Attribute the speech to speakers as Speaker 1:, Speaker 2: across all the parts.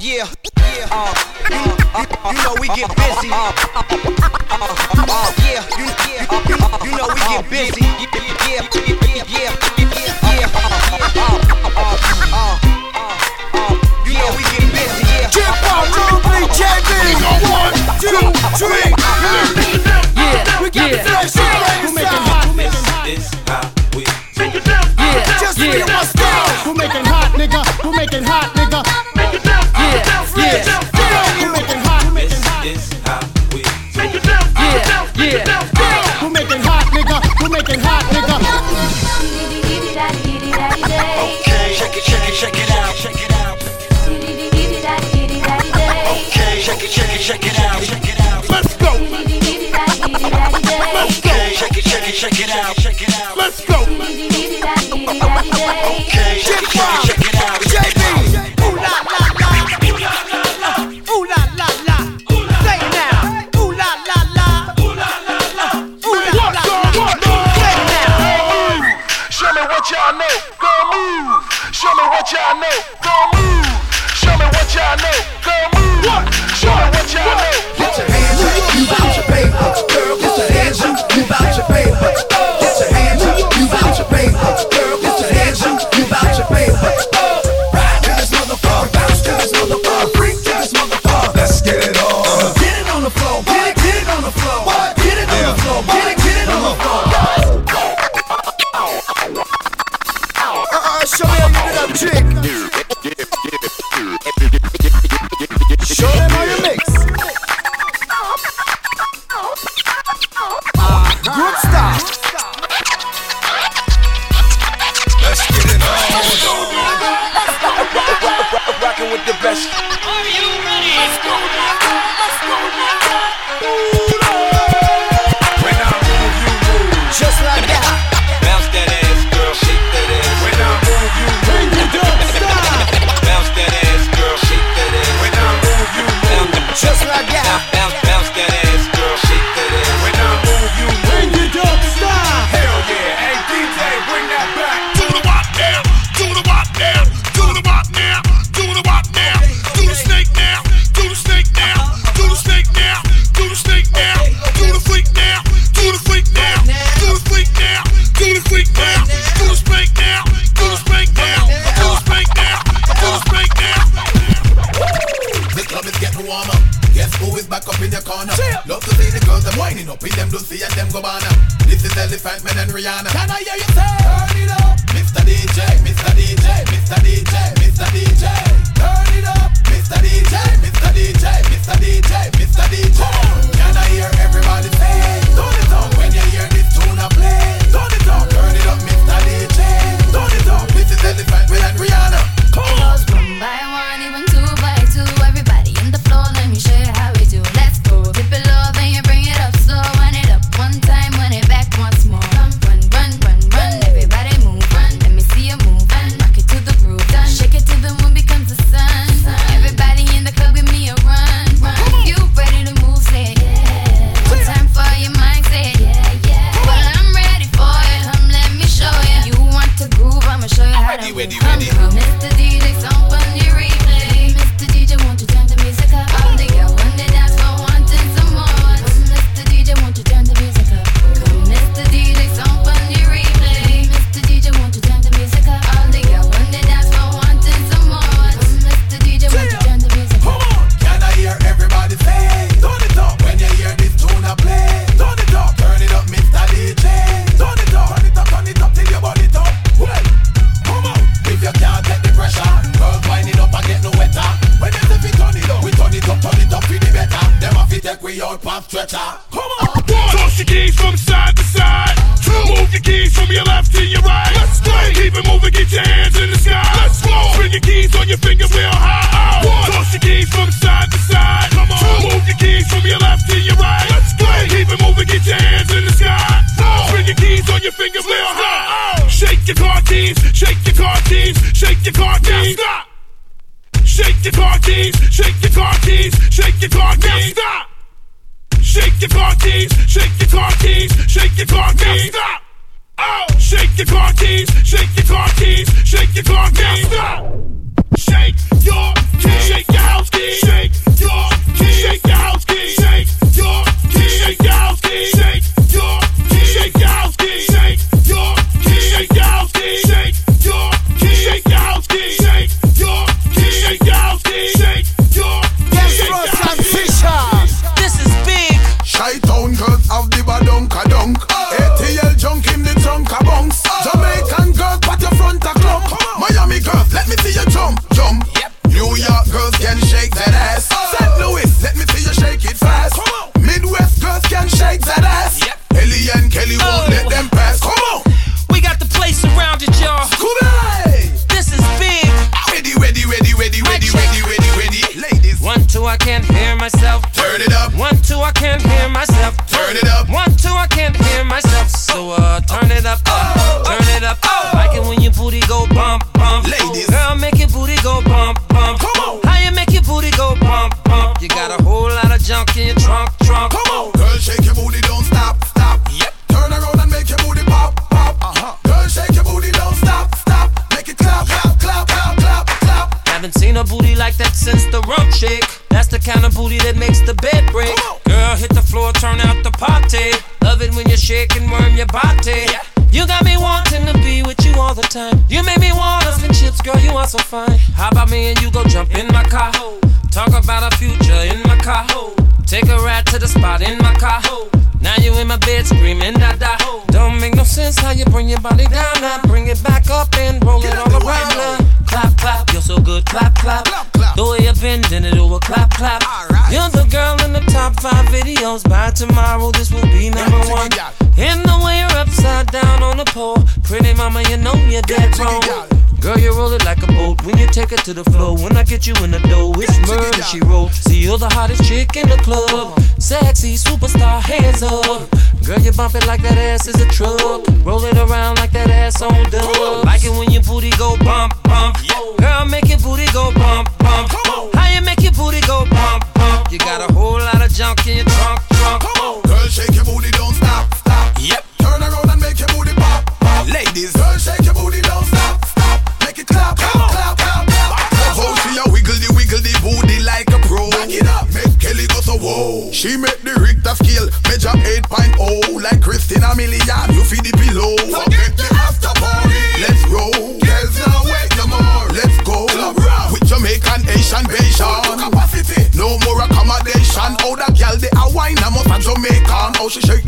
Speaker 1: Yeah, yeah, uh, uh, uh, you know we get busy. Uh, uh, uh, uh, yeah, you, yeah, you know we get busy. Yeah, yeah, yeah, yeah, yeah, uh, uh, you know we get busy. Yeah.
Speaker 2: Chip on Ruby JB. One, two, three.
Speaker 3: Yeah,
Speaker 2: we got
Speaker 3: yeah.
Speaker 2: the
Speaker 3: flash. Making hot? Who making hot?
Speaker 4: We
Speaker 3: do. Yeah, making hot, nigga? Who making hot, nigga?
Speaker 1: Check it, check it, check it out.
Speaker 2: Let's go. Let's go.
Speaker 1: Check it, check it, check it out. Check it out.
Speaker 5: Let's
Speaker 6: go.
Speaker 7: Okay,
Speaker 8: check it, check it, check it out.
Speaker 7: She make
Speaker 8: the Richter scale measure 8.0 like Christina Milian. You feel the pillow. Forget the after party. Let's roll. There's no wait no more. Let's go. Club. With Jamaican, Asian, Bayesian. Capacity. No more accommodation. All the girl, they are wine. I'm up Jamaican. How she shake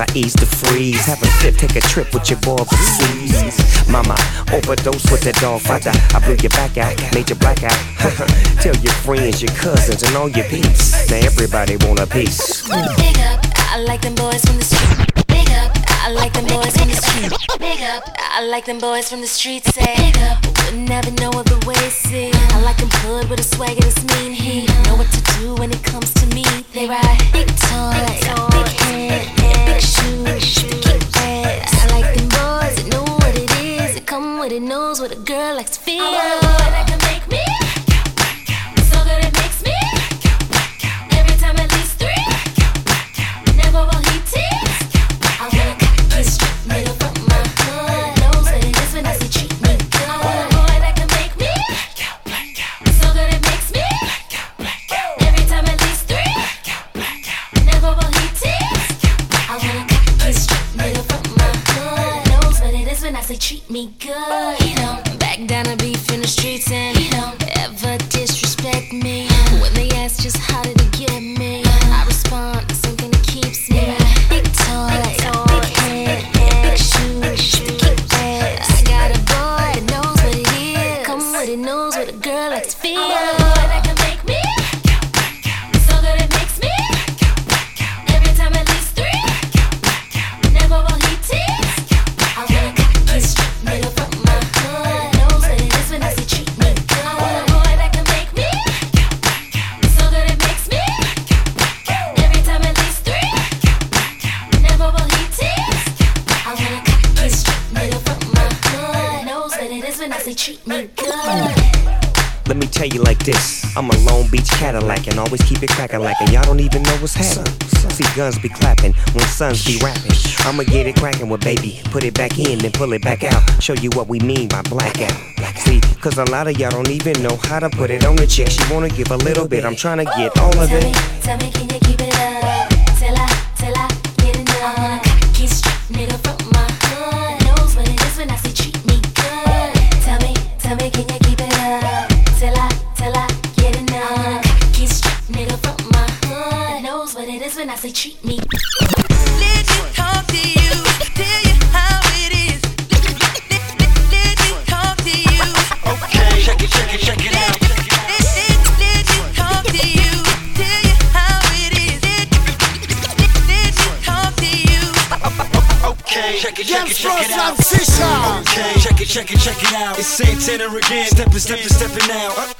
Speaker 9: I ease the freeze. Have a sip, take a trip with your boy overseas. Mama, overdose with that dog fighter. I blew your back out, made your blackout. Tell your friends, your cousins, and all your peeps. Now everybody want a piece.
Speaker 10: Big up, I like them boys from the street. Big up, I like them boys from the street. Big up, I like them boys from the street. Say, eh? big up, would never know other way. See, I like them hood with a swagger that's mean. heat. know what to do when it comes to me. They ride big toy, big, toy, big head it knows what a girl likes to feel.
Speaker 9: be crackin' like y'all don't even know what's happening. See guns be clappin' when sons be rappin'. I'ma get it crackin' with baby, put it back in then pull it back out. Show you what we mean by blackout. See, cause a lot of y'all don't even know how to put it on the chick. She wanna give a little bit, I'm trying to get all of it.
Speaker 11: Tell me, tell me, can you keep it up? treat me.
Speaker 12: Let me talk to you, tell you how it is. Let, let, let let me talk to you.
Speaker 2: Okay, check it, check it, check it out. Okay, check it, check it, check it out. Okay, check it, check it, check it out. It's Santana again. Steppin', steppin', steppin' now.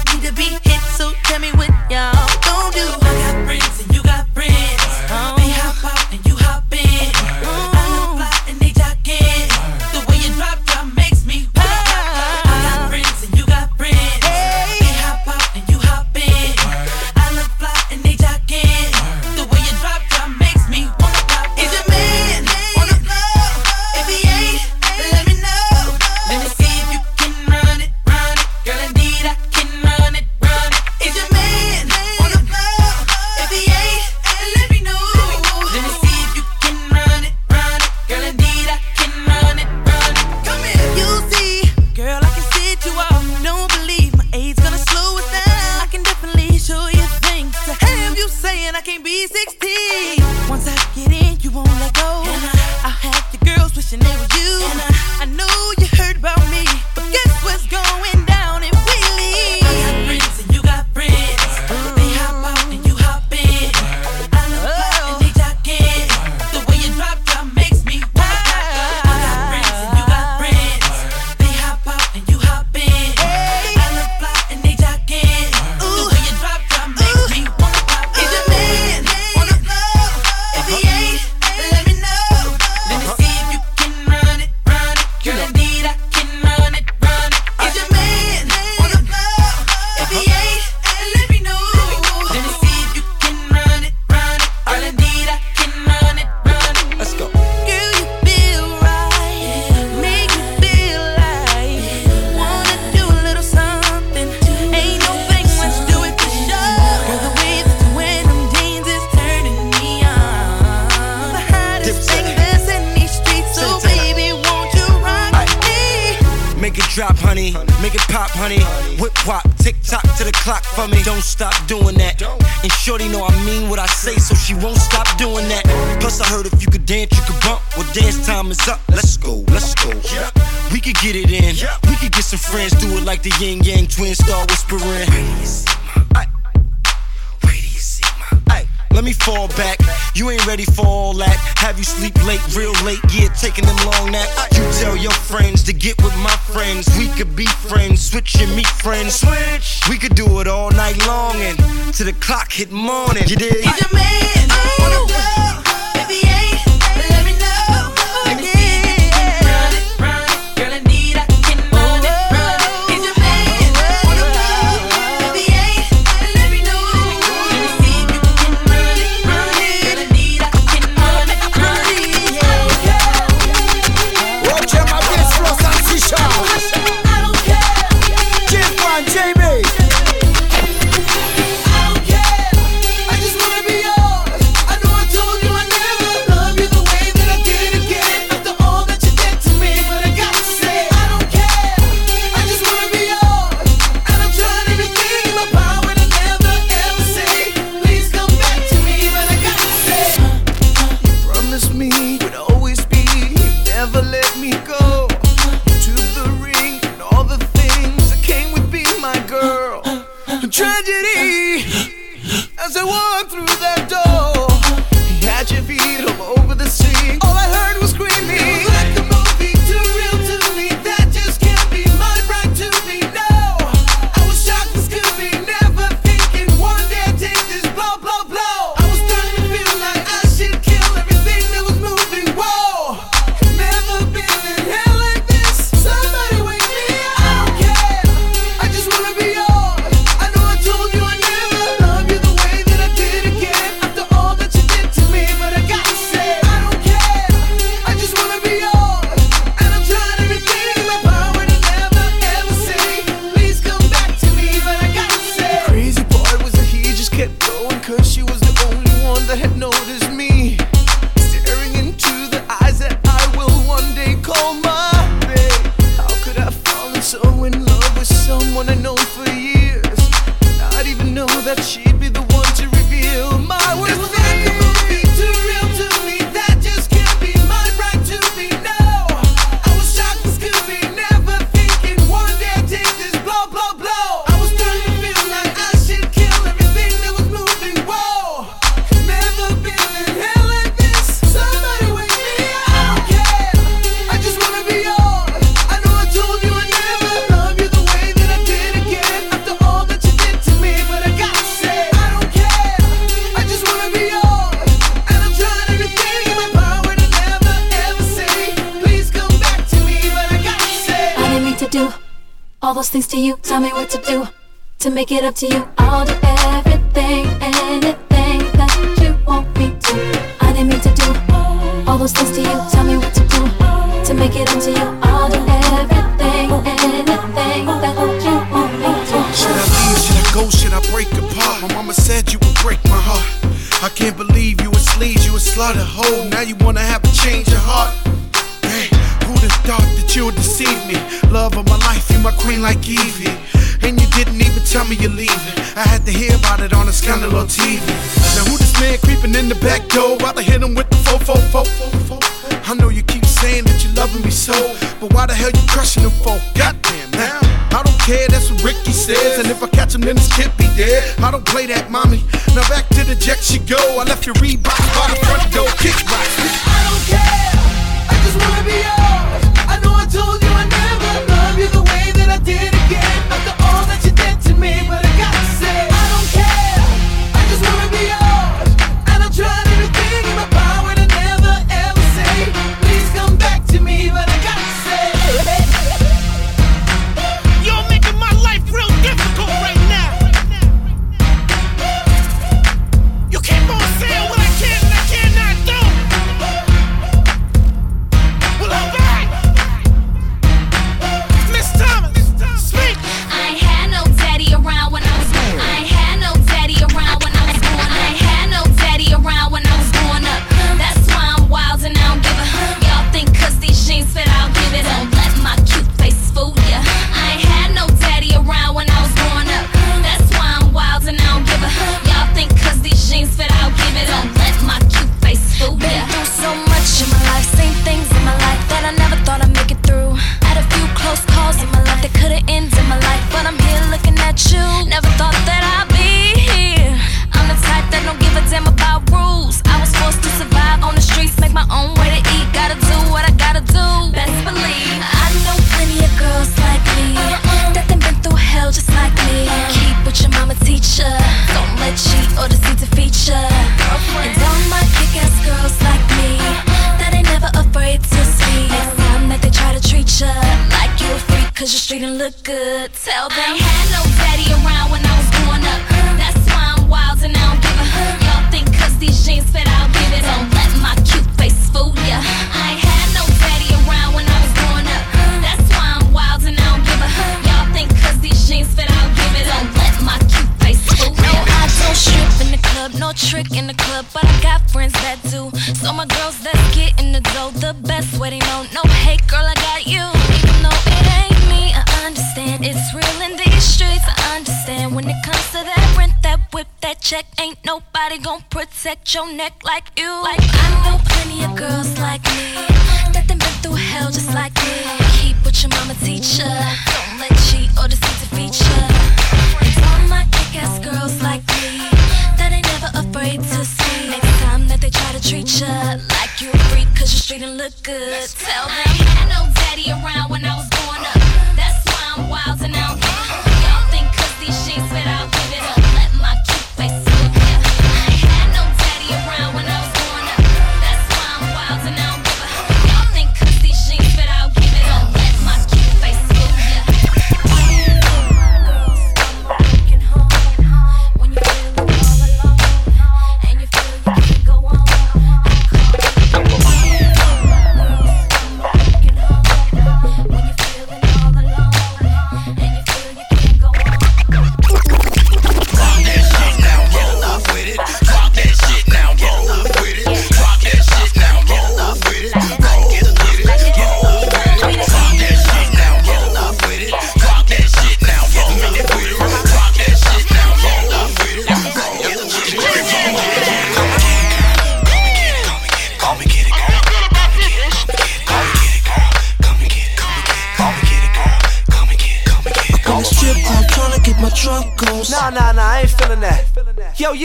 Speaker 12: to be hit, so tell me what to you. I'll do
Speaker 10: everything,
Speaker 13: anything that you want me to. I didn't mean to do all those things to you. Tell me what to do to make it up to you. I'll do everything, anything that you want me to.
Speaker 14: Should I leave? Should I go? Should I break apart? My mama said you would break my heart. I can't believe you would sleaze, you would slaughter hoe. Now you wanna have a change of heart. Who'd have thought that you would deceive me? Love of my life, you my queen like Evie. And you didn't even tell me you're leaving. I had to hear about it on a scandal on TV. Now who this man creeping in the back door while they hit him with the fo fo fo fo fo? I know you keep saying that you're loving me so, but why the hell you crushing him for? Goddamn now. I don't care, that's what Ricky says. And if I catch him, then this kid be dead. I don't play that, mommy. Now back to the jack she go. I left your Reebok by the front door, kick rock.
Speaker 10: I don't care, I just wanna be yours. I know I told you I never love you the way that I did people. didn't look good. Tell them I
Speaker 15: had nobody around when I was born.
Speaker 13: at your neck like you. Like I know plenty of girls like me that they been through hell just like me. Keep what your mama teacher. Don't let cheat or deceive the feature. It's all my kick-ass girls like me that ain't never afraid to see. Next time that they try to treat you like you a freak, cause you're straight and look good. Tell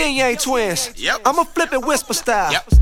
Speaker 16: Ying Yang twins. Yep. I'ma flip it whisper style. Yep.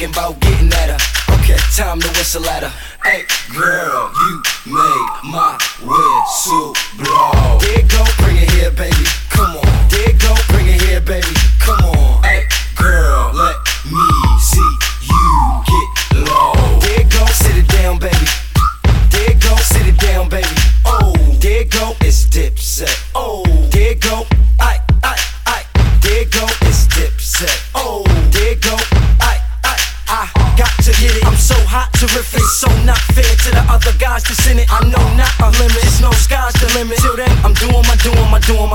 Speaker 2: thinking about getting at her. Okay, time to whistle at her. Hey, girl, you make my whistle blow. Here go, bring it here, baby.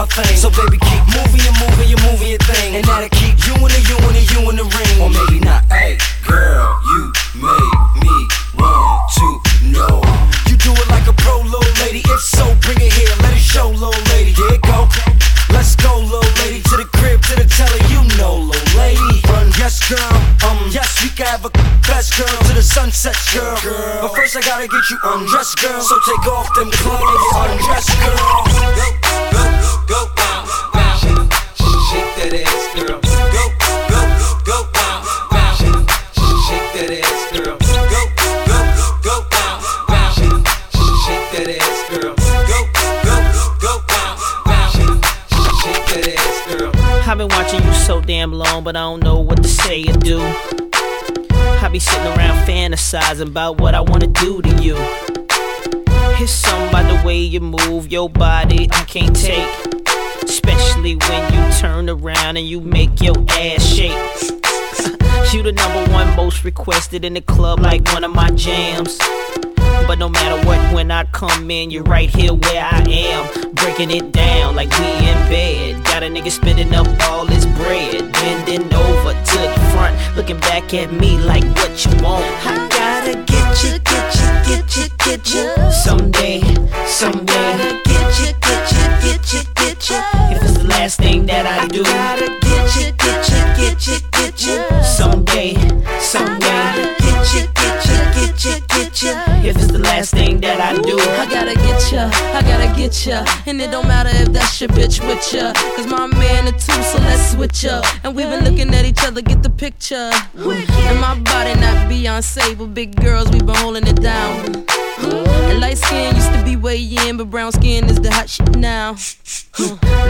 Speaker 2: My, thing. So baby, keep moving, you moving, you moving your thing, and that'll keep you in the, you in the, you in the ring, or maybe not. Hey, girl, you make me want to know. You do it like a pro, little lady. If so, bring it here, let it show, little lady. It go. Let's go, little lady, to the crib, to the telly, you know, little lady. Run, yes, girl. Um, yes, we can have a best girl to the sunset, girl. But first, I gotta get you undressed, girl. So take off them clothes and undressed, girl.
Speaker 17: Damn long, but I don't know what to say or do. I be sitting around fantasizing about what I wanna do to you. It's something by the way you move your body I can't take. Especially when you turn around and you make your ass shake. you the number one most requested in the club, like one of my jams. But no matter what, when I come in, you're right here where I am. Breaking it down like we in bed. Got a nigga spending up all his bread. Bending over to the front, looking back at me like what you want. I gotta get you, get you, get you, get you. Someday, someday. Get you, get you, get you, get you. If it's the last thing that I do. gotta get you, get you, get you, get you. Someday, someday. Get you, get you, get you, get you. If it's the last thing that I do.
Speaker 18: I gotta get ya, I gotta get ya. And it don't matter if that's your bitch with ya. Cause my man a two, so let's switch up. And we've been looking at each other, get the picture. And my body not Beyonce, but big girls, we've been holding it down. And light skin used to be way in, but brown skin is the hot shit now.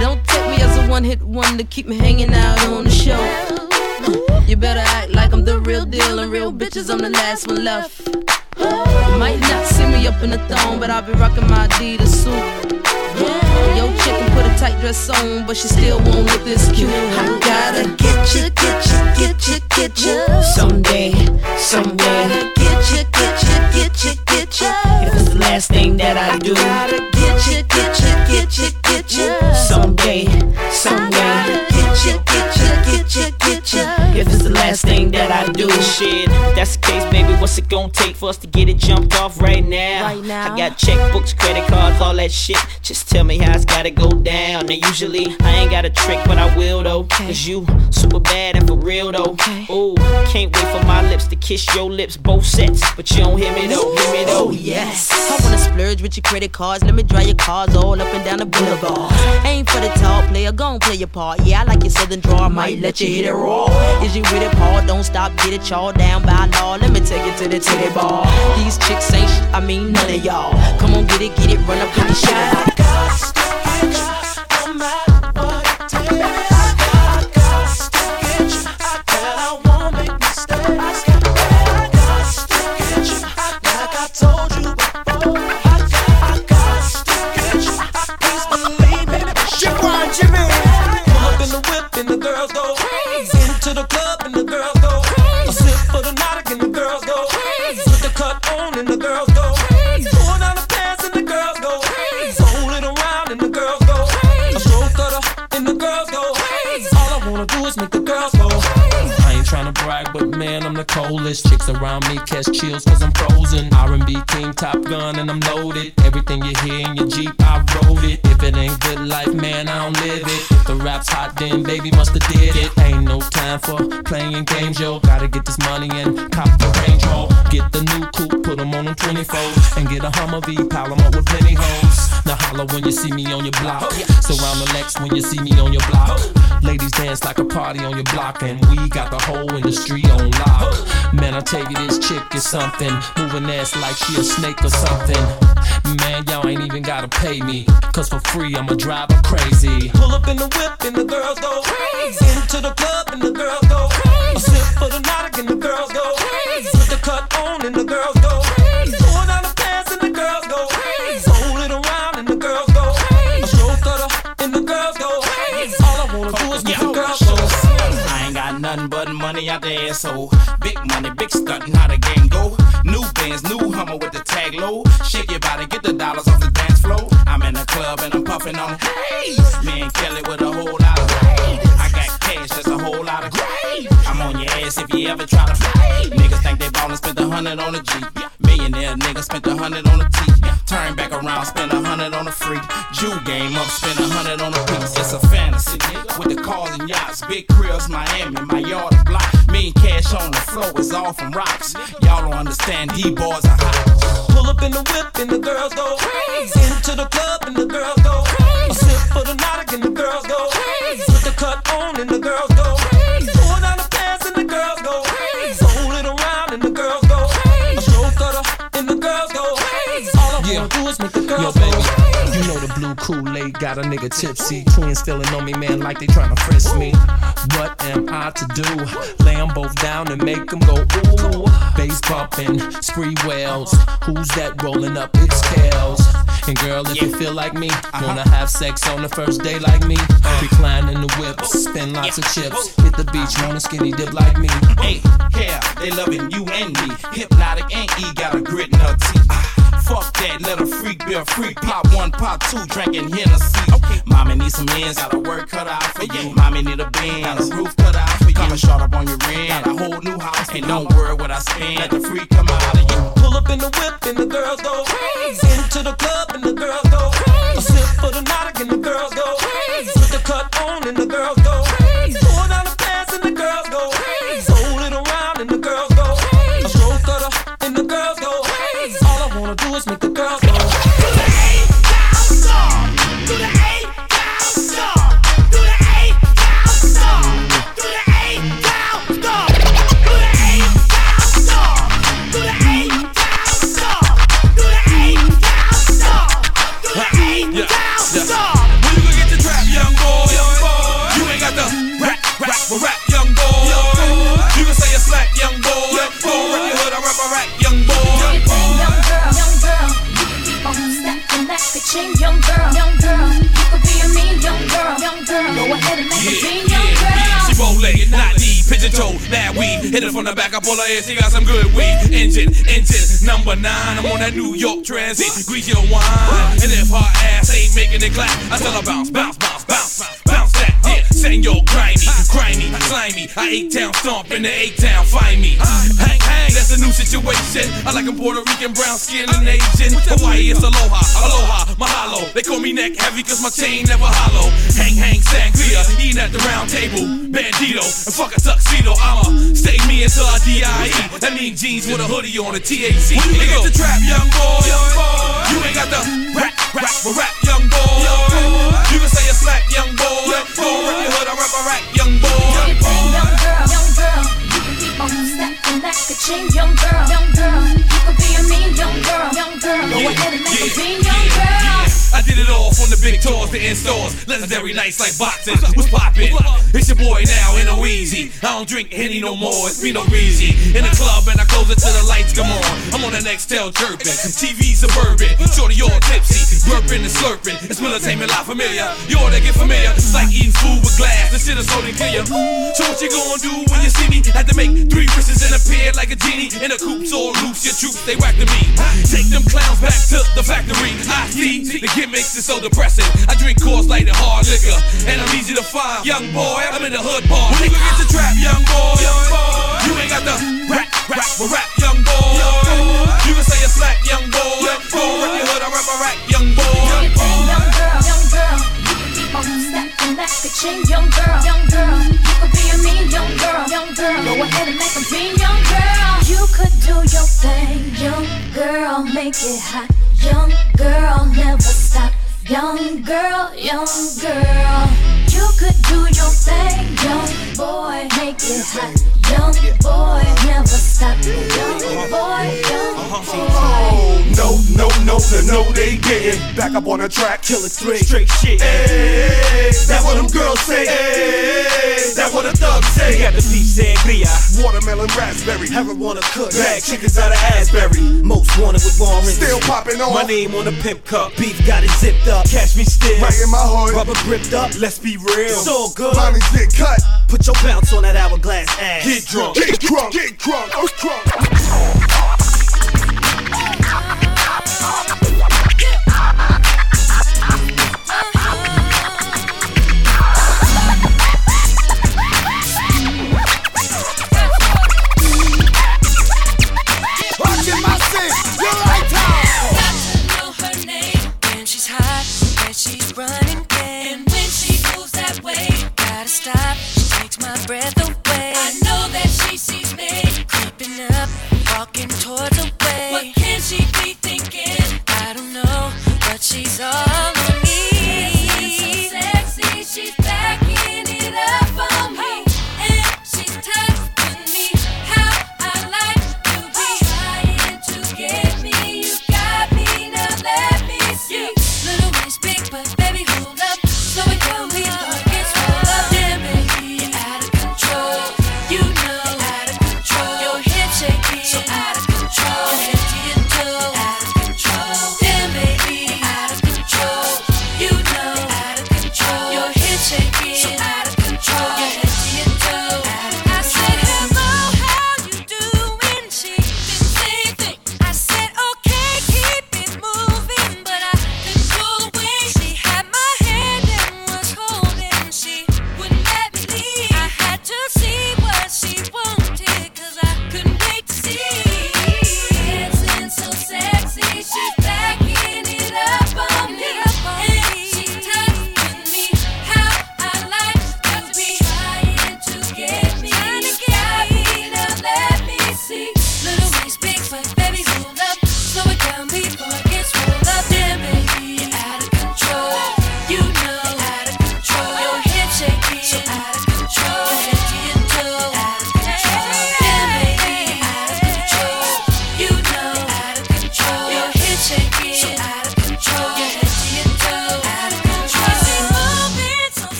Speaker 18: Don't take me as a one hit wonder, keep me hanging out on the show. You better act like I'm the real deal, and real bitches, I'm the last one left. Might not see me up in the throne, but I'll be rocking my Adidas suit. Yo, chicken put a tight dress on, but she still won't look this cute. I gotta get you, get you, get you, get you.
Speaker 17: Someday, someday.
Speaker 18: Get you, get you, get you, get you.
Speaker 17: If it's the last thing that I do.
Speaker 18: Gotta get you, get you, get you, get you.
Speaker 17: Someday, someday.
Speaker 18: Get you, get you, get you, get you.
Speaker 17: If it's the last thing that I do, shit. If that's the case, baby, what's it gonna take for us to get it jumped off right now?
Speaker 18: Right now.
Speaker 17: I got checkbooks, credit cards, all that shit. Just tell me how it's gotta go down. Now, usually, I ain't got a trick, but I will though. Cause you super bad and for real though. Ooh, can't wait for my lips to kiss your lips, both sets. But you don't hear me though, hear me though.
Speaker 18: Oh yes. I wanna splurge with your credit cards. Let me drive your cars all up and down the boulevard. Ain't for the tall player, gon' play your part. Yeah, I like your southern draw. I might let you hit it raw. Is you with it, Paul? Don't stop, get it y'all down by law. Let me take it to the titty bar. These chicks ain't sh- I mean none of y'all. Come on, get it, get it, run up in the shot.
Speaker 7: Girls go I'm the coldest. Chicks around me catch chills cause I'm frozen. R&B king, top gun, and I'm loaded. Everything you hear in your Jeep, I wrote it. If it ain't good life, man, I don't live it. If the rap's hot, then baby musta did it. Ain't no time for playing games, yo. Gotta get this money and cop the Range Rover. Get the new coupe, put 'em on them 24s. And get a Hummer V, pile 'em up with plenty hoes. Now holla when you see me on your block. Oh, Surround the Lex when you see me on your block. Ladies dance like a party on your block, and we got the whole industry on lock. Man, I tell you, this chick is something. Moving ass like she a snake or something. Man, y'all ain't even gotta pay me. Cause for free, I'ma drive her crazy. Pull up in the whip and the girls go crazy. Into the club and the girls go crazy. A sip for the night and the girls go crazy. Put the cut on and the girls
Speaker 19: asshole. Big money, big stunting, how the game go. New bands, new Hummer with the tag low. Shake your body, get the dollars off the dance floor. I'm in the club and I'm puffing on haze. Me and Kelly with a whole lot of rage. I got cash, that's a whole lot of grade. I'm on your ass if you ever try to play. Niggas think they spent a hundred on a G. Millionaire nigga spent a hundred on a T. Turn back around, spend a hundred on a freak. Jew game up, spend a hundred on a piece. It's a fantasy. With the cars and yachts, big cribs, Miami, my yard block. Me and cash on the floor is all from rocks. Y'all don't understand, D-boys are hot.
Speaker 7: Pull up in the whip and the girls go crazy. Into the club and the girls go crazy. A sip for the night and the girls go crazy. Put the cut on and the girls
Speaker 20: got a nigga tipsy. Twins feeling on me, man, like they tryna frisk me. What am I to do? Lay 'em both down and make 'em go ooh. Bass bumping, spree wells. Who's that rolling up? It's Kels. And girl, if you feel like me, uh-huh. wanna have sex on the first day like me. Uh. Recline in the whip, spin lots of chips. Hit the beach, wanna skinny dip like me.
Speaker 19: Hey, yeah, they loving you and me. Hypnotic and E got a grit in her teeth. Fuck that, let a freak be a freak. Pop one, pop two, drinking Hennessy. Okay. Mommy need some ends, got a work cut out for you. Mommy need a bend, got a roof cut out for you. Come and short up on your rent, got a whole new house. And don't worry what I spend, let the freak come out of you.
Speaker 7: Pull up in the whip and the girls go crazy. Into the club and the girls go crazy. A sip for the night and the girls go crazy. Put the cut on and the girls go
Speaker 21: from the back, I pull her ass, she got some good weed. Engine, engine, number nine. I'm on that New York transit, grease your wine. And if her ass ain't making it clap, I tell her bounce, bounce, bounce, your grimy, grimy, slimy. I eight town stomp in the eight town, find me. Hang, hang, that's a new situation. I like a Puerto Rican, brown skin and Asian. Hawaii, it's aloha, aloha, mahalo. They call me neck heavy cause my chain never hollow. Hang, hang, sangria, eating at the round table. Bandito, and fuck a tuxedo. I'ma stay me until I DIE. That mean jeans with a hoodie on a TAC. When you get the trap, young boy, you ain't got the rap, rap, for rap, young boy. You can say a slack, young boy. Go rap your hood, I rap, I rap, young boy.
Speaker 10: Young girl, young girl, you can keep on stacking that ka-ching, young girl, young girl. You could be a mean young girl, young girl. Go ahead and make a scene, young girl.
Speaker 21: I did it all from the big tours to in stores. Legendary nights like boxing. What's poppin'? It's your boy now, in no easy. I don't drink Henny no more, it's me no breezy. In the club and I close it till the lights come on. I'm on the next tail chirping. TV suburban, shorty all tipsy. Burping and slurping. It's entertainment lot familiar. You ought to get familiar. It's like eating food with glass. This shit is so clear. So what you gonna do when you see me? Had to make three wishes and appear like a genie. In a coops all loose, your troops, they whack to me. Take them clowns back to the factory. I see the gimmicks it so depressing. I drink Coors Light and hard liquor, and I'm easy to find. Young boy, I'm in the hood bar. When you get the trap, young boy? You ain't got the rap, rap, for rap, young boy. Young boy. You can say a slack, young boy. Young Go rap your hood, I rap, I rap, young boy.
Speaker 10: Young girl, young girl, you can keep on stacking that ka-ching, young girl, young girl. You could be a mean young girl, young girl. Go ahead and make a scene, young girl. You could do your thing, young girl, make it hot, young girl, never stop, young girl, young girl. You could do your thing, young boy, make it hot, young boy, never stop. Young boy, young boy.
Speaker 8: No, no, no, no, they getting back up on the track, killing three straight shit. That that's what them girls say. That that's what the thugs say. We got
Speaker 17: the deep sangria,
Speaker 8: watermelon, raspberry.
Speaker 17: Haven't wanna cook bag chickens out of Asbury. Most wanted with Warren.
Speaker 8: Still popping on.
Speaker 17: My name on the pimp cup. Beef got it zipped up. Catch me still.
Speaker 8: Right in my heart.
Speaker 17: Rubber gripped up. Let's be real. So good.
Speaker 8: Mommy's get cut.
Speaker 17: Put your bounce on that hourglass ass.
Speaker 8: Yeah get drunk, get drunk,
Speaker 22: get drunk. I was
Speaker 4: drunk.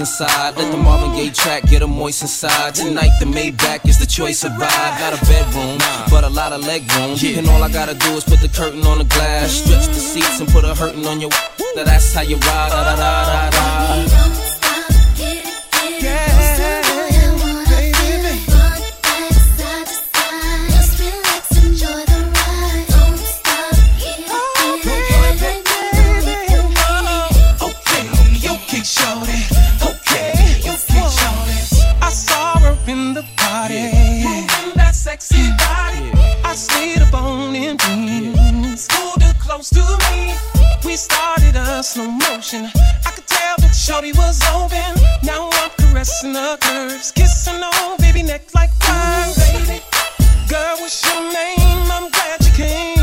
Speaker 4: inside. Let the Marvin Gaye track get a moist inside. Tonight the Maybach is the choice of ride. Got a bedroom, but a lot of leg room. And all I gotta do is put the curtain on the glass, stretch the seats and put a hurtin' on your. That's how you ride. Da, da, da,
Speaker 23: close to me. We started a slow motion. I could tell that Shorty was open. Now I'm caressing her curves, kissing on baby neck like wine, baby. Girl, what's your name? I'm glad you came.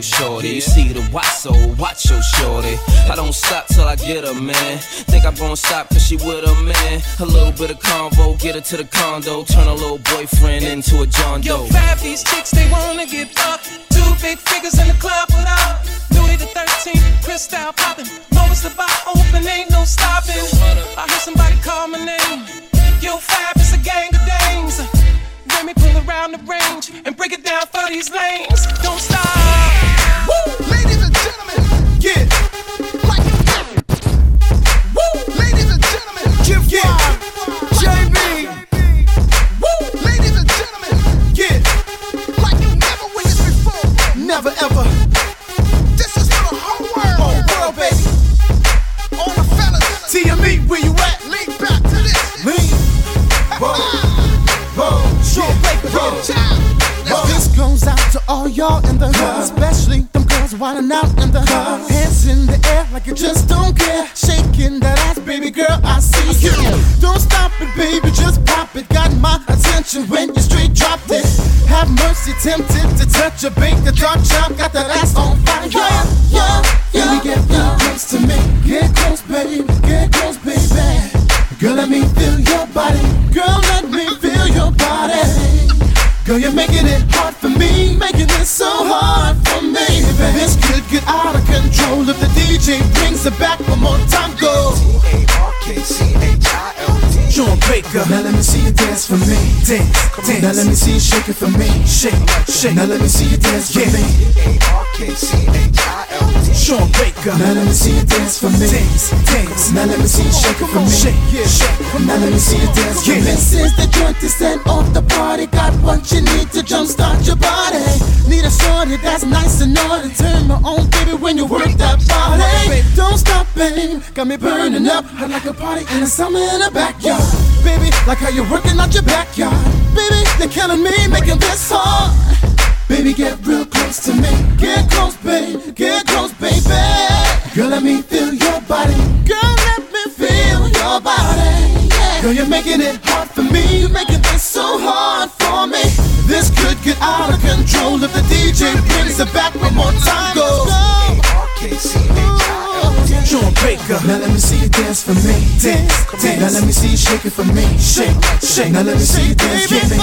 Speaker 7: Gacho shorty. You see the watso, watcho shorty. I don't stop till I get her, man. Think I'm gonna stop cause she with her, man. A little bit of convo, get her to the condo. Turn a little boyfriend into a John Doe.
Speaker 23: Yo, fab, these chicks, they wanna get up. Two big figures in the club without. Louis the 13th, Cristal popping. Moments the bar open, ain't no stopping. I heard somebody call my name. Yo, fab, it's a gang of dames. Let me pull around the range and break it down for these lanes. Don't stop.
Speaker 24: Woo! Ladies and gentlemen, yeah. Like you get. Woo! Ladies and gentlemen, give yeah. JB. Woo! Ladies and gentlemen, yeah. Like you never witnessed before. Never ever. Y'all in the hood, especially them girls wildin' out in the hood. Hands in the air like you just don't care, shaking that ass, baby girl. I see you. Don't stop it, baby, just pop it. Got my attention when you straight dropped it. Have mercy, tempted to touch a bake a dark chop. Got that ass on fire. Yeah, yeah, yeah. Baby, get real close to me. Get close, baby. Get close, baby. Girl, let me feel your body. Girl, let me feel your body. Girl, you're making it get out of control if the DJ brings it back one more time. Go. Baker. Now let me see you dance for me. Dance, dance. Now let me see you shake it for me. Shake, shake. Now let me see you dance for me. Sean Baker. Now let me see you dance for me. Dance, dance. Now let me see you shake it for me. Shake, yeah, shake. Now let me see you dance for me. This is the joint to set off the party. Got what you need to jumpstart your body. Need a shorty that's nice and naughty. Turn me on, baby, when you work that body. Don't stop, babe. Got me burning up. I like a party in the summer in the backyard. Baby, like how you're working out your backyard. Baby, they're killing me, making this hard. Baby, get real close to me. Get close, babe. Get close, baby. Girl, let me feel your body. Girl, let me feel your body. Yeah. Girl, you're making it hard for me. You're making this so hard for me. This could get out of control if the DJ brings it back one more time. Go. Sean Baker. Now let me see you dance for me. Dance, dance. Now let me see you shake it for me. Shake, shake. Now let me see you dance for me.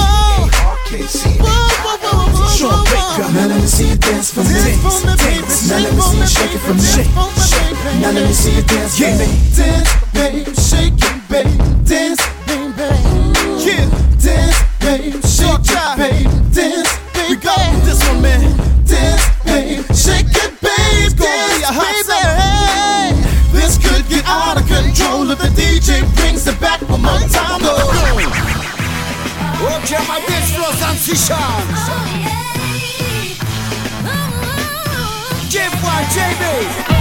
Speaker 24: Sean Baker. Now let me see you dance for me. Dance, dance. Now let me see you shake it for me. Shake, shake. Now let me see you dance for me. Dance, babe, shake it, babe. Dance, baby. Yeah, dance, babe, shake it, babe. Dance, baby. We go with this one, man. Dance, babe, shake it, babe. Dance, baby. This out of control if the DJ brings it back one more time. Go.
Speaker 3: Okay, my bitch flows and sessions. Give one, JB.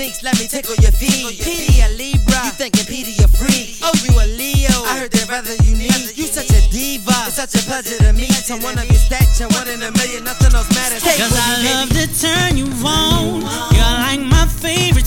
Speaker 25: Binks, let me tickle your feet. Petey a Libra, you thinking Petey a freak? Oh, you a Leo. I heard that rather unique. You such a diva. It's such a pleasure to meet I someone of your stature, one in a million. Nothing else matters.
Speaker 26: Cause I love to turn you on. You're like my favorite.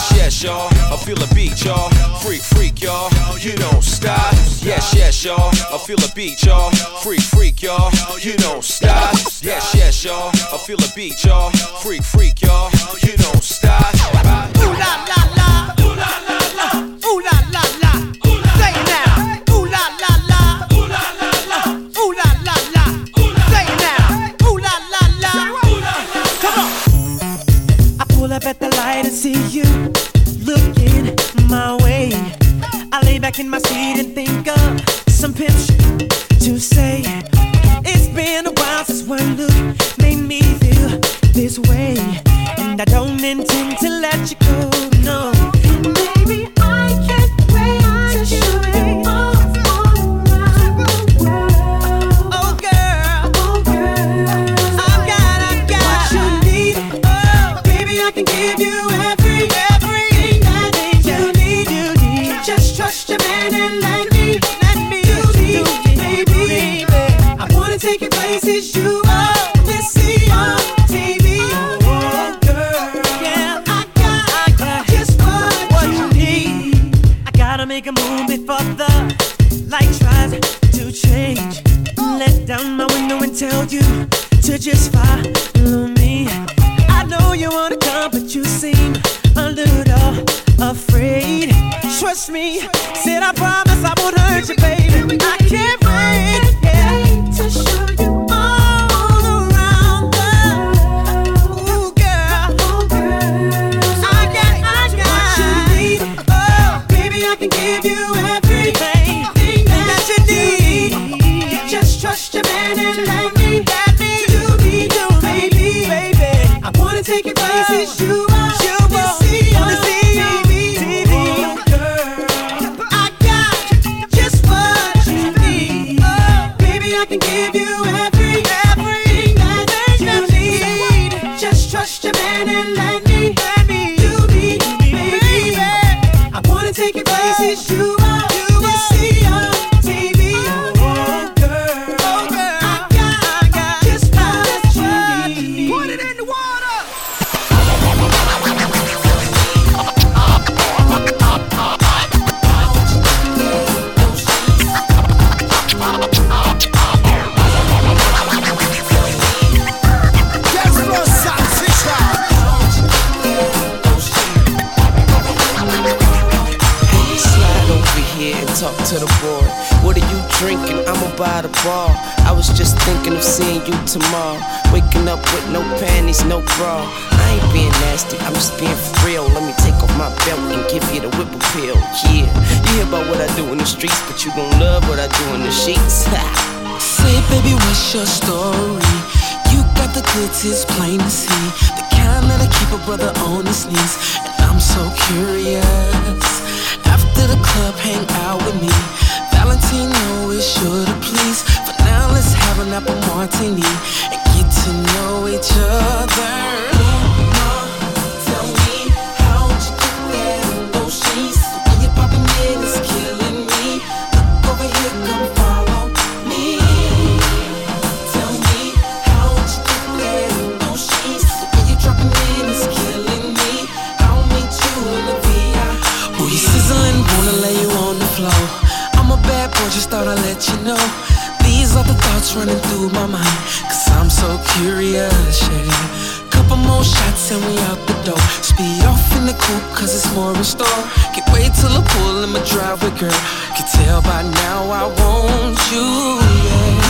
Speaker 4: Yes, yes, y'all. I feel a beat, y'all. Freak, freak, y'all. You don't stop. Yes, yes, y'all. I feel a beat, y'all. Freak, freak, y'all. You don't stop. Yes, yes, y'all. I feel a beat, y'all. Freak, freak, y'all. You don't stop.
Speaker 1: Ooh, la, la, la.
Speaker 27: back in my seat and think of some pimp shit to say. It's been a while since one look made me feel this way, and I don't intend to let you go. tell you to just follow me. I know you wanna come, but you seem a little afraid. Trust me, said I promise I won't hurt you, baby. your
Speaker 12: story? You got the goods, it's plain to see. The kind that I keep a brother though. Speed off in the coupe, cause it's more in store. Can't wait till I pull in my driveway, girl. Can tell by now I want you, yeah.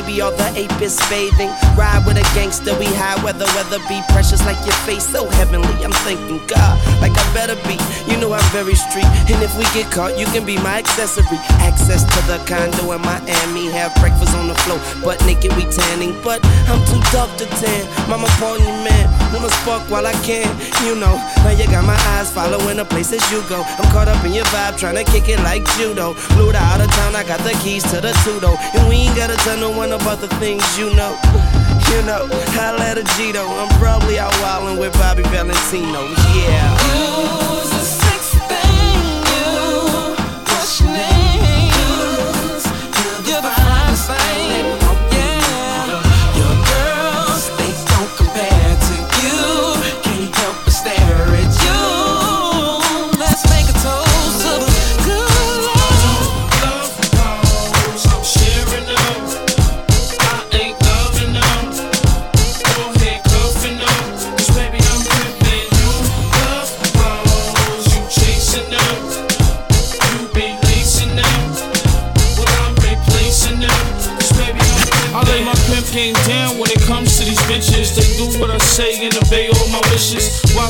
Speaker 27: Maybe all the ape is bathing. Ride with a gangster, we high weather, weather be precious like your face, so heavenly. I'm thinking, God, like I better be. You know I'm very street, and if we get caught, you can be my accessory. Access to the condo in Miami, have breakfast on the floor, but naked we tanning. But I'm too dark to tan. Mama, pardon you, man. Wanna spark while I can, you know. Now you got my eyes following the places you go. I'm caught up in your vibe, trying to kick it like judo. Flew out of town, I got the keys to the tudo. And we ain't gotta tell no one about the things you know. You know, I let a G though. I'm probably out wildin' with Bobby Valentino. Yeah.
Speaker 28: Who's the sexy thing? You. What's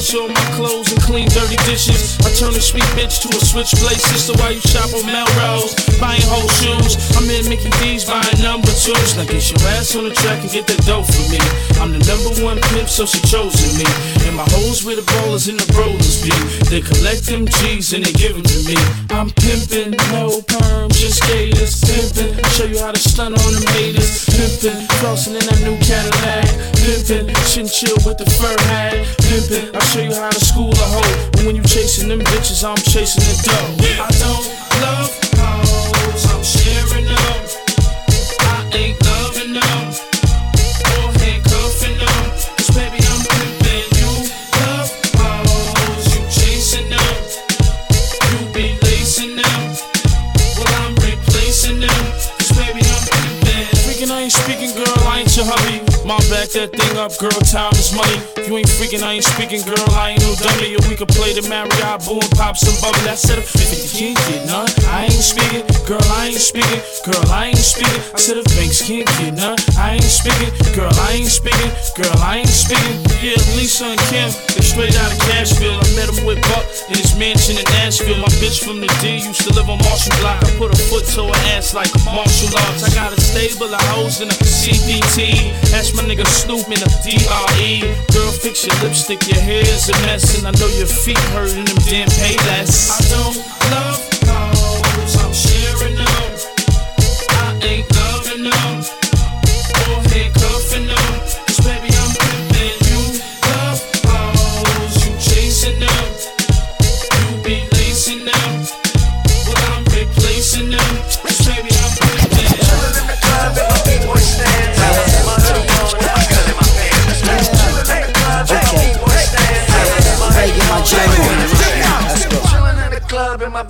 Speaker 29: All my clothes clean dirty dishes. I turn a sweet bitch to a switchblade sister while you shop on Melrose. Buying whole shoes. I'm in Mickey D's buying number twos. Now get your ass on the track and get that dough for me. I'm the number one pimp, so she chosen me. And my hoes where the ballers and the rollers be. They collect them G's and they give them to me. I'm pimping, no perm, just gators. Pimping, show you how to stun on them haters. Pimping, crossing in that new Cadillac. Pimping, chin chill with the fur hat. Pimping, I'll show you how to school a hoe. And when you chasing them bitches, I'm chasing the dough. I don't love Back that thing up, girl, time is money. If you ain't freaking, I ain't speaking, girl, I ain't no dummy. Or we could play the Marriott, boom, pop some bubble. I said, if you can't get none, I ain't speaking. Girl, I ain't speaking. Girl, I ain't speaking. I said, if banks can't get none, I ain't speaking. Girl, I ain't speaking. Girl, I ain't speaking. Yeah, Lisa and Kim, they straight out of Cashville. I met him with Buck in his mansion in Nashville. My bitch from the D used to live on Marshall Block. I put a foot to her ass like a martial arts. I got a stable of hoes in a CPT. That's my nigga Snoop in a DRE. Girl, fix your lipstick, your hair's a mess. And I know your feet hurt in them damn payless. I don't love hoes, I'm sharing them. I ain't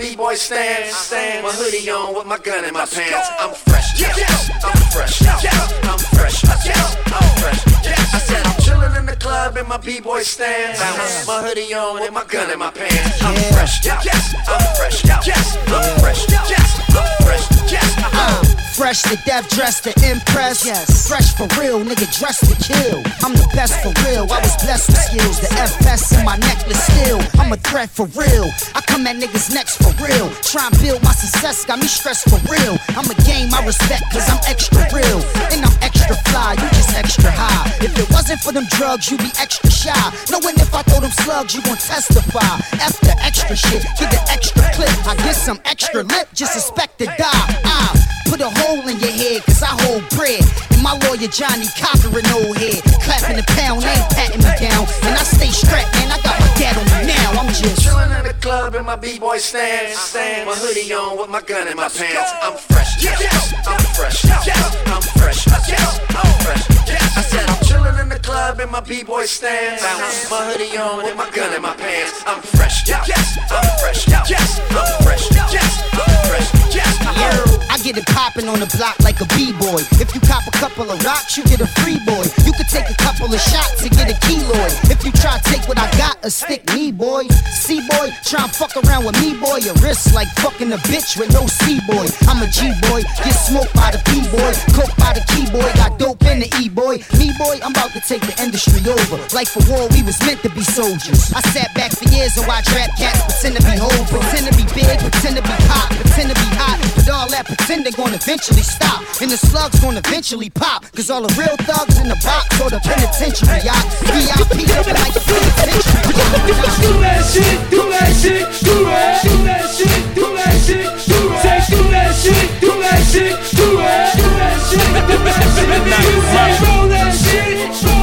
Speaker 29: B-boy stance. Stand. My hoodie on with my gun in my pants. I'm fresh. Yes, I'm fresh. Yes, I'm fresh. Yes, I'm fresh. Yes. I said I'm chillin' in the club and my B-boy stance. Uh-huh. My hoodie on with my gun in my pants. I'm fresh. Yes, I'm fresh. Yes, I'm fresh. Yes, I'm fresh. Yes,
Speaker 30: Uh, fresh uh-huh. To death, dressed to impress. Yes. Fresh for real, nigga, dressed to kill. I'm the best for real. I was blessed with skills. The FS in my necklace still. I'm a threat for real. I come at niggas next for real. Try and build my success, got me stressed for real. I'm a game I respect, cause I'm extra real. And I'm extra fly, you just extra high. If it wasn't for them drugs, you'd be extra shy. Knowing if I throw them slugs, you gon' testify. F the extra shit, get the extra clip. I get some extra lip, just expect to die. I put a hole in your head, cause I hold bread. And my lawyer Johnnie Cochran an old head. Clapping the pound, ain't patting me down. And I stay strapped, man, I got my dad on me now. I'm just
Speaker 29: chillin' in the club and my b-boy stance. Stand. My hoodie on with my gun in my pants. I'm fresh. Yes, I'm fresh. Yes, I'm fresh. Yes, I'm fresh. I said I'm chillin' in the club and my b-boy stance. My hoodie on with my gun in my pants. I'm fresh. Yes, I'm fresh. Yes, I'm fresh. Yes, I'm fresh. Yes,
Speaker 30: I get it poppin' on the block like a b-boy. If you cop a couple of rocks, you get a free boy. You could take a couple of shots and get a keloid. If you try to take what I got, a stick me, boy. C boy, try and fuck around with me, boy. Your wrist like fucking a bitch with no C boy. I'm a G boy, get smoked by the P boy, coke by the key boy, got dope in the E boy. Me boy, I'm about to take the industry over. Like for war, we was meant to be soldiers. I sat back for years and watched rap cats pretend to be hoes, pretend to be big, pretend to be pop, pretend to be hot. But all that pretending gonna eventually stop. And the slugs gonna eventually pop. Cause all the real thugs in the box or the penitentiary yacht. VIP looking like the penitentiary
Speaker 31: Do that shit, do that shit, do that, do that shit, do that shit, do that, do that shit, do that shit, do that, do that shit, do that shit, say roll that shit, roll that shit,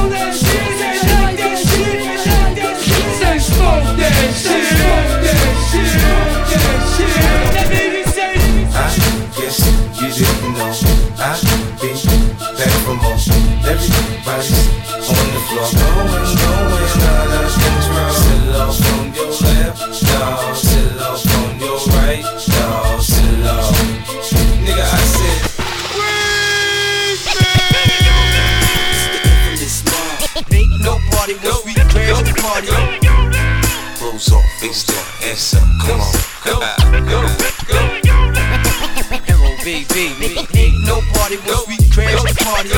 Speaker 2: party.
Speaker 32: Rose off, face down, ass up, come on. Go, go,
Speaker 2: Hero baby, ain't no party once we crash the party.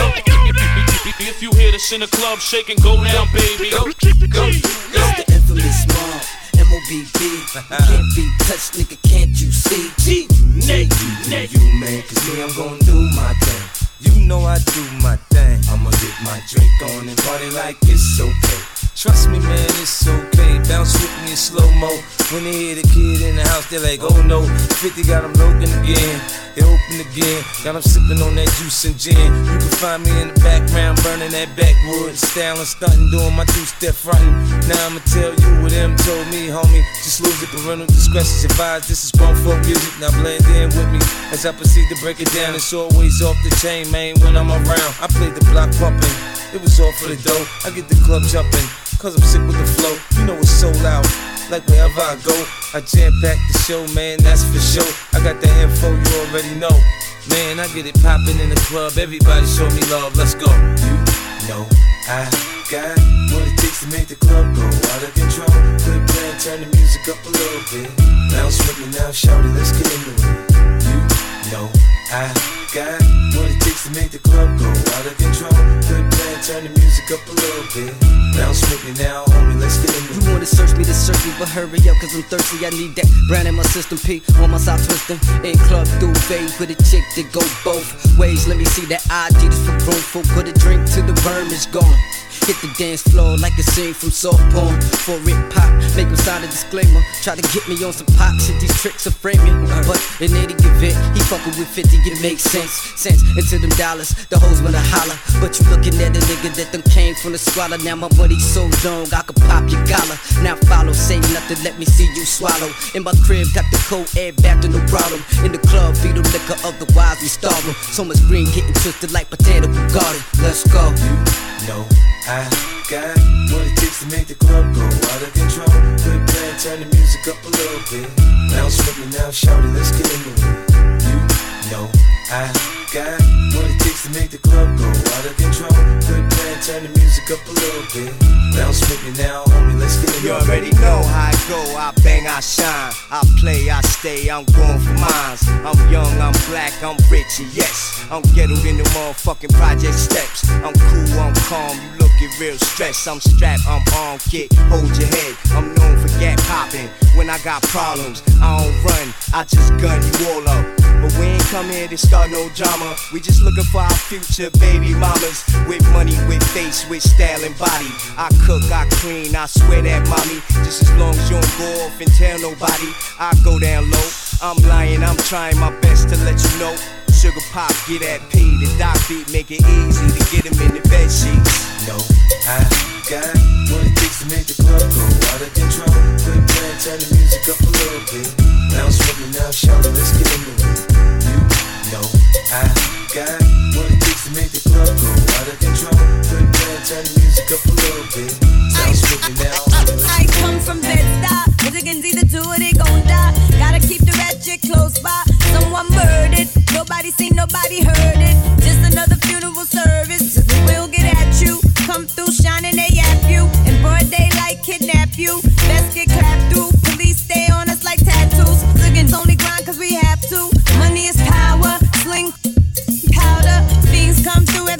Speaker 29: If you hear this in the club shaking, go down, baby. Go, go,
Speaker 2: It's the infamous mob, M-O-B-B. Can't be touched, nigga, can't you see? G, Nate, Nate.
Speaker 32: You man, cause me, I'm gon' do my thing. You know I do my thing. I'ma get my drink on and party like it's okay. Trust me, man, it's okay. Bounce with me in slow mo. When they hear the kid in the house, they're like, oh no. 50 got them broken again. They open again. Got them sipping on that juice and gin. You can find me in the background, burning that backwood. Styling, stunting, doing my two step fronting. Now I'ma tell you what them told me, homie. Just lose it, parental discretion's advised. This is grown folk music. Now blend in with me as I proceed to break it down. It's always off the chain, man, when I'm around. I play the block pumping. It was all for the dough. I get the club jumping. Cause I'm sick with the flow. You know it's so loud. Like wherever I go, I jam pack the show, man, that's for sure. I got the info, you already know. Man, I get it poppin' in the club. Everybody show me love, let's go. You know I got what it takes to make the club go out of control. Quit playing, turn the music up a little bit. Bounce with me now, shout it, let's get into it. You know I got to make the club go out of control. Quit playing, turn the music up a little bit. Bounce with me now, homie, let's get it.
Speaker 2: You wanna search me to search me, but hurry up, cause I'm thirsty. I need that brand in my system. P on my side twisting. In club through fade with a chick that go both ways. Let me see that ID just for grown folk. Put a drink till the worm is gone. Hit the dance floor like a scene from soft porn. For it pop, make him sign a disclaimer. Try to get me on some pop shit, these tricks are framing. But in any event, he fucking with 50, it makes sense. Sense into them dollars, the hoes wanna holler. But you looking at a nigga that them came from the squalor. Now my money so long, I could pop your collar. Now follow, say nothing, let me see you swallow. In my crib, got the cold air back to no problem. In the club, feed them liquor, otherwise we starve. So much green getting twisted like potato garden. Let's go.
Speaker 32: know I got what it takes to make the club go out of control. Quit playing, turn the music up a little bit. Bounce with me now, shout let's get into it. You know I got to make the club go out of control. Quit playing, turn the music up a little bit. Bounce with me now, homie, let's get into
Speaker 33: You
Speaker 32: it.
Speaker 33: already know how I go, I bang, I shine. I play, I stay, I'm going for mines. I'm young, I'm black, I'm rich, and yes. I'm ghettoed in the motherfucking project steps. I'm cool, I'm calm, you looking real stressed. I'm strapped, I'm armed, kid, hold your head. I'm known for gap popping. When I got problems, I don't run, I just gun you all up. But we ain't come here to start no drama. We just looking for our future baby mamas. With money, with face, with style and body. I cook, I clean, I swear that mommy. Just as long as you don't go off and tell nobody, I go down low. I'm lying, I'm trying my best to let you know. Sugar pop, get that P, the doc beat, make it easy to get him in the bed sheets.
Speaker 32: No, I got what it takes to make the club go out of control. Quit playing, turn the music up a little bit. Bounce with me now, shout it, let's get into it. You know I got what it takes to make the club go out of control. Quit playing, turn the music up a little bit. Bounce with me now, homie, let's
Speaker 34: I come from you can see the two of they gon' die. Gotta keep the ratchet close by. Someone murdered, nobody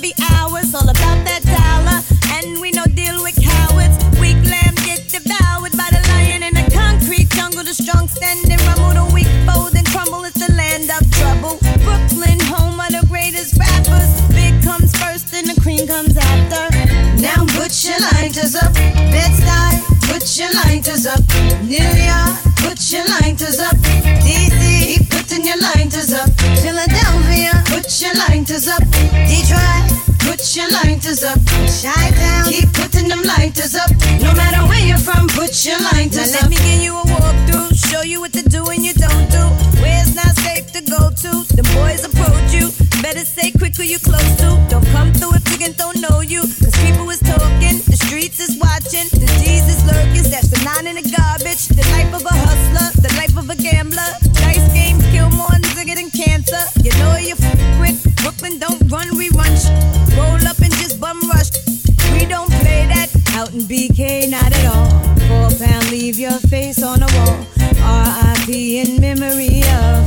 Speaker 34: be ours, all about that dollar. And we no deal with cowards. Weak lamb get devoured by the lion in the concrete jungle. The strong standing rumble, the weak fold and crumble. It's the land of trouble. Brooklyn, home of the greatest rappers. Big comes first and the cream comes after. Now put your lighters up. Bed-Stuy, put your lighters up. New York, put your lighters up. DC, keep putting your lighters up. chillin' put your lighters up. Detroit, put your lighters up. Chi-town, keep putting them lighters up. No matter where you're from, put your lighters
Speaker 35: Now
Speaker 34: up.
Speaker 35: let me give you a walkthrough, show you what to do and you don't do. Where it's not safe to go to. The boys approach you, better stay quick who you close to. Don't come through if chickens don't know you. Cause people is talking, the streets is watching, the G's is lurking. That's the nine in the garbage. The life of a hustler, the life of a gambler. Dice games kill more nigga than cancer. You know you with don't run, we run. Roll up and just bum rush. We don't play that out in BK, not at all. Four pound, leave your face on the wall. R.I.P. in memory of.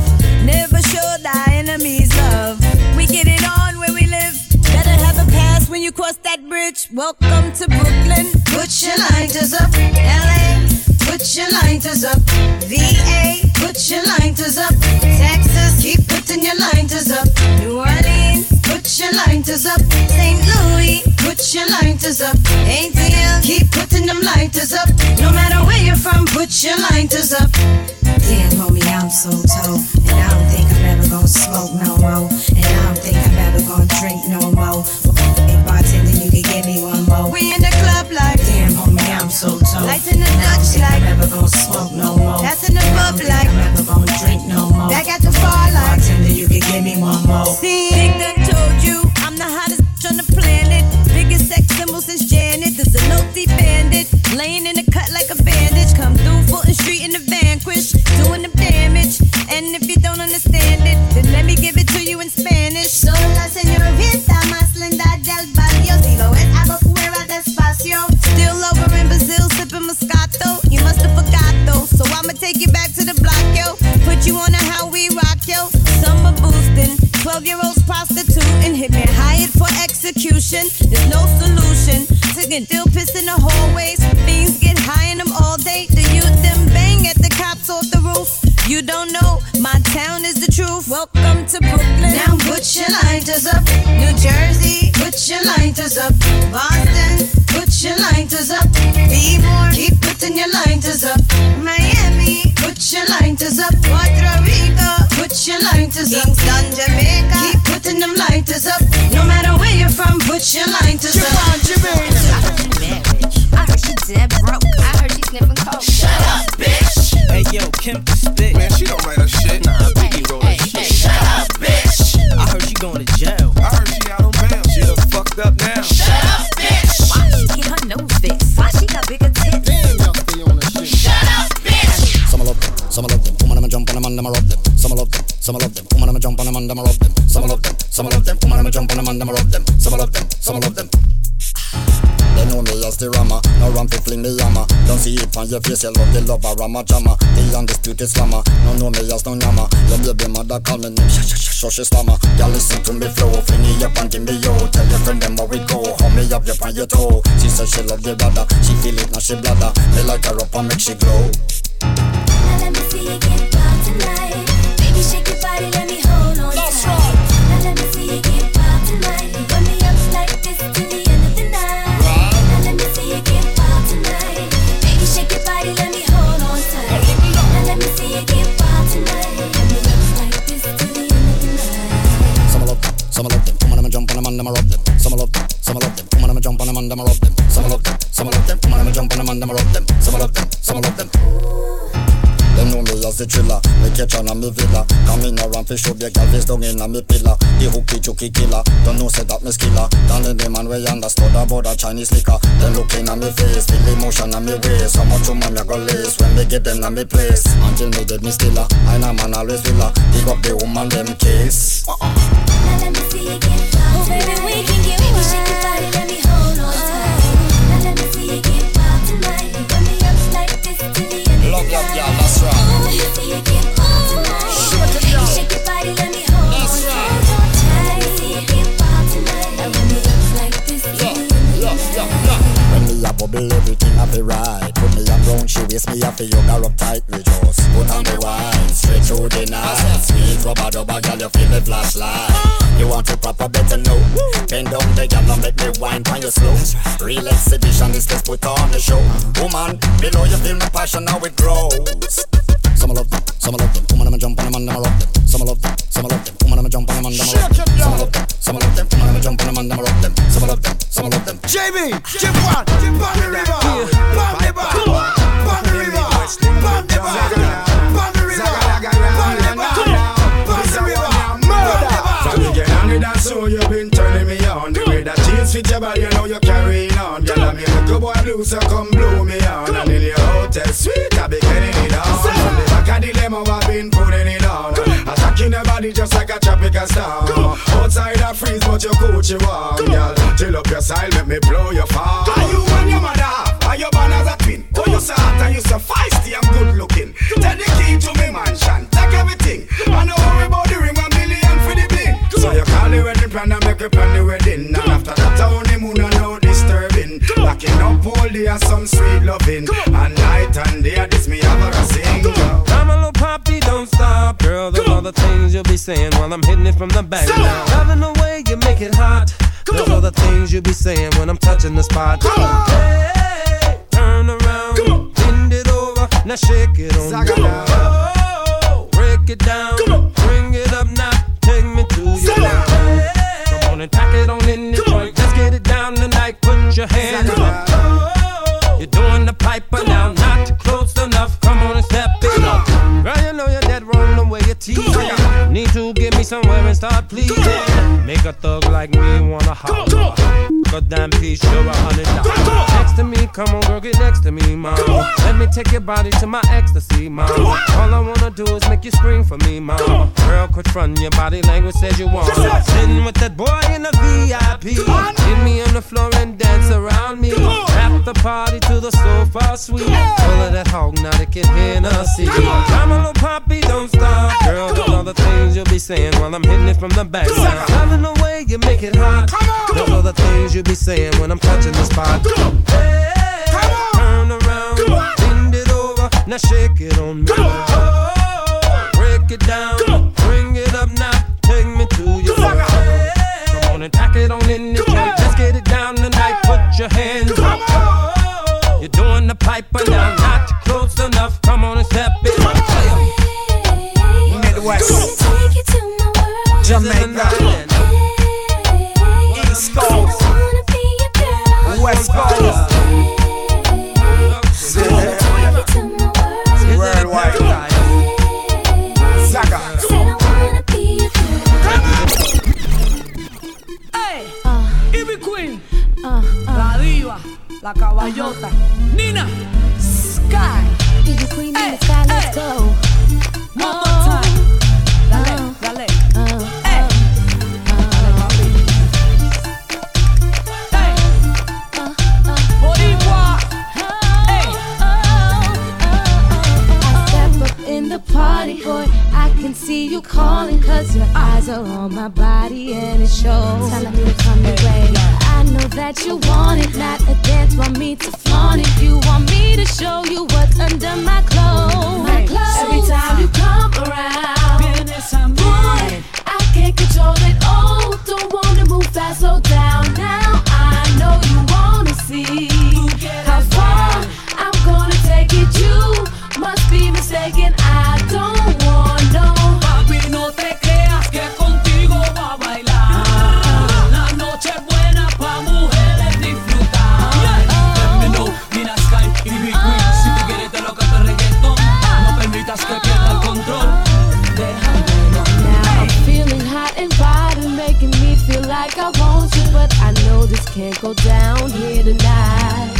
Speaker 35: Never show thy enemies love. We get it on where we live. Better have a pass when you cross that bridge. Welcome to Brooklyn.
Speaker 34: Put your lighters up. LA, put your lighters up. VA, put your lighters up. Texas, keep putting your lighters up. New Orleans, put your lighters up. St. Louis, put your lighters up. ATL, keep putting them lighters up. No matter where you're from, put your lighters up.
Speaker 36: On
Speaker 37: your face, you love the love of Rama Jama. The undisputed slammer, no know me as no yama. Your baby mother call me name, shh shh shh she slammer. Y'all listen to me flow, fling it up and give me yo. Tell your friend them how we go, hold me up your toe. She say she love the brother, she feel it now she bladder. Me like her up and make she glow.
Speaker 10: Now let me see you The
Speaker 37: thriller, me catch on a me villa Come in around fi show the girl down in a me pillar The hooky chooky killer, don't know say that me skiller Down in the man we understood about a Chinese liquor Them looking at me face, feel emotion on me waist How much woman me go lace when me get them na me place Until me dead me stiller, I know man always villa Dig up the woman them case
Speaker 10: Now let me see you get. Baby, we can get Baby, shake your body, let me hold on tight. Now let me see you get wild tonight. Run me up like this to the end
Speaker 37: Love, love, y'all, that's right.
Speaker 10: Now me me. Now me. Now me
Speaker 37: me bubble, everything I feel right. Put me round, she waist me up, you got up tight with yours. Put on the wine, straight through the night. Sweet girl, you feel flashlight. You want to better? Bend down the make me wine on slow. Real put on the show. Woman, below you feel my passion, how it grows. Some love them, some love them. Woman, I'ma jump on them and I'ma rock them. Some love them, some love them. Woman, I'ma jump on them and I'ma rock them. Some love them, some love them. Woman, I'ma jump on them and I'ma rock them. Some love them, some love them.
Speaker 3: JB, Jim One, Jim Bang the River, Bang the Bar, Bang the River, Bang the Bar, Bang the River, Bang the Bar, Bang the River, Murder.
Speaker 38: From the get on it and so you been turning me on The way that jeans fit your body, you know you're carrying on Girl, I make a good boy blue, so come blow me on And in your hotel suite, I be like a storm Outside I freeze, but your Gucci warm Girl, chill up your style, make me blow your farm Are you and your mother? Are you born as a twin? Oh, you so hot and you so feisty and good looking. Take the key to me mansion, take everything. I know worry about the ring, one million for the bling. So you call the wedding plan and make it plan the wedding. And after that a honeymoon and no disturbing. Locking up all day some sweet loving. And night and day this me have a sing
Speaker 32: I'm a little poppy, don't stop, girl. Those are the things you'll be saying while I'm hitting it from the back. Now, loving the way you make it hot. Those are the things you'll be saying when I'm touching the spot. Hey, turn around, bend it over, now shake it on me. Oh, break it down, bring it up now, take me to your ground. Come on and pack it on in the joint. Let's get it down tonight. Put your hands up. You're doing the piper now, somewhere and start pleasing. Make a thug like me wanna holler. A damn piece, you're a hundred dollars. Next to me, come on, girl, get next to me, mama. Let me take your body to my ecstasy, mama. All I wanna do is make you scream for me, mama. Girl, quit frontin' your body language says you want. Sitting with that boy in the VIP. Get me on the floor and dance around me. Wrap the party to the sofa suite. Full of that hog, now they can hear and see. I'm a little poppy, don't stop, girl. Are the things you'll be saying while I'm hitting it from the back. Loving the way you make it hot. Are the things you'll be saying when I'm touching the spot. Hey, turn around, bend it over, now shake it on me. Oh, break it down, bring it up now, take me to your world. Come on and pack it on in the joint. Let's get it down tonight. Put your hands up. You're doing the piper now, not close enough. Come on and step it up.
Speaker 3: Midwest, Jamaica,
Speaker 39: la caballota, Nina, Sky.
Speaker 11: Ivy Queen you calling, cause your eyes are on my body and it shows. Telling me to come your way. I know that you want it, not a dance, want me to flaunt it. You want me to show you what's under my clothes. My clothes. Every time you come around, boy, I can't control it. Oh, don't wanna move fast, slow down now. I know you wanna see how far I'm gonna take it. You must be mistaken. I don't can't go down here tonight.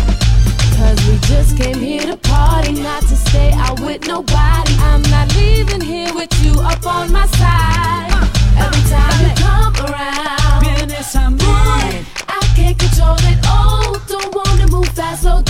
Speaker 11: Cause we just came here to party, not to stay out with nobody. I'm not leaving here with you up on my side. Every time you come around, boy, I can't control it. Oh, don't wanna move fast, slow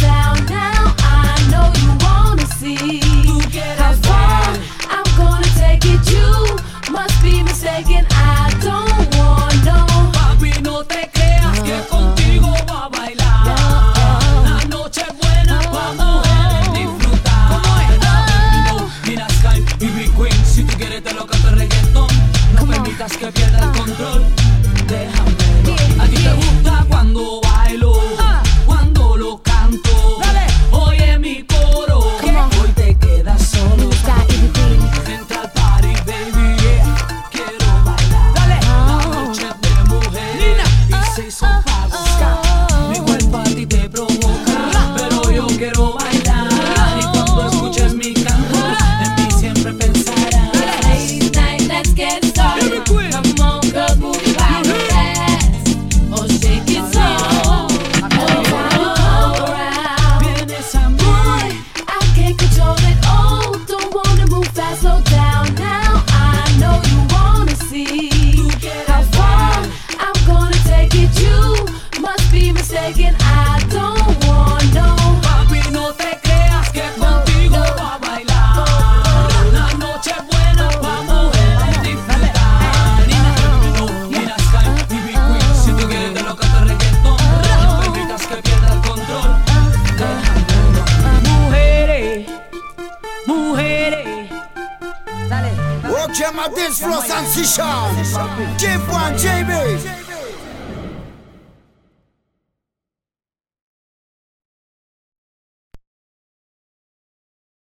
Speaker 3: Jam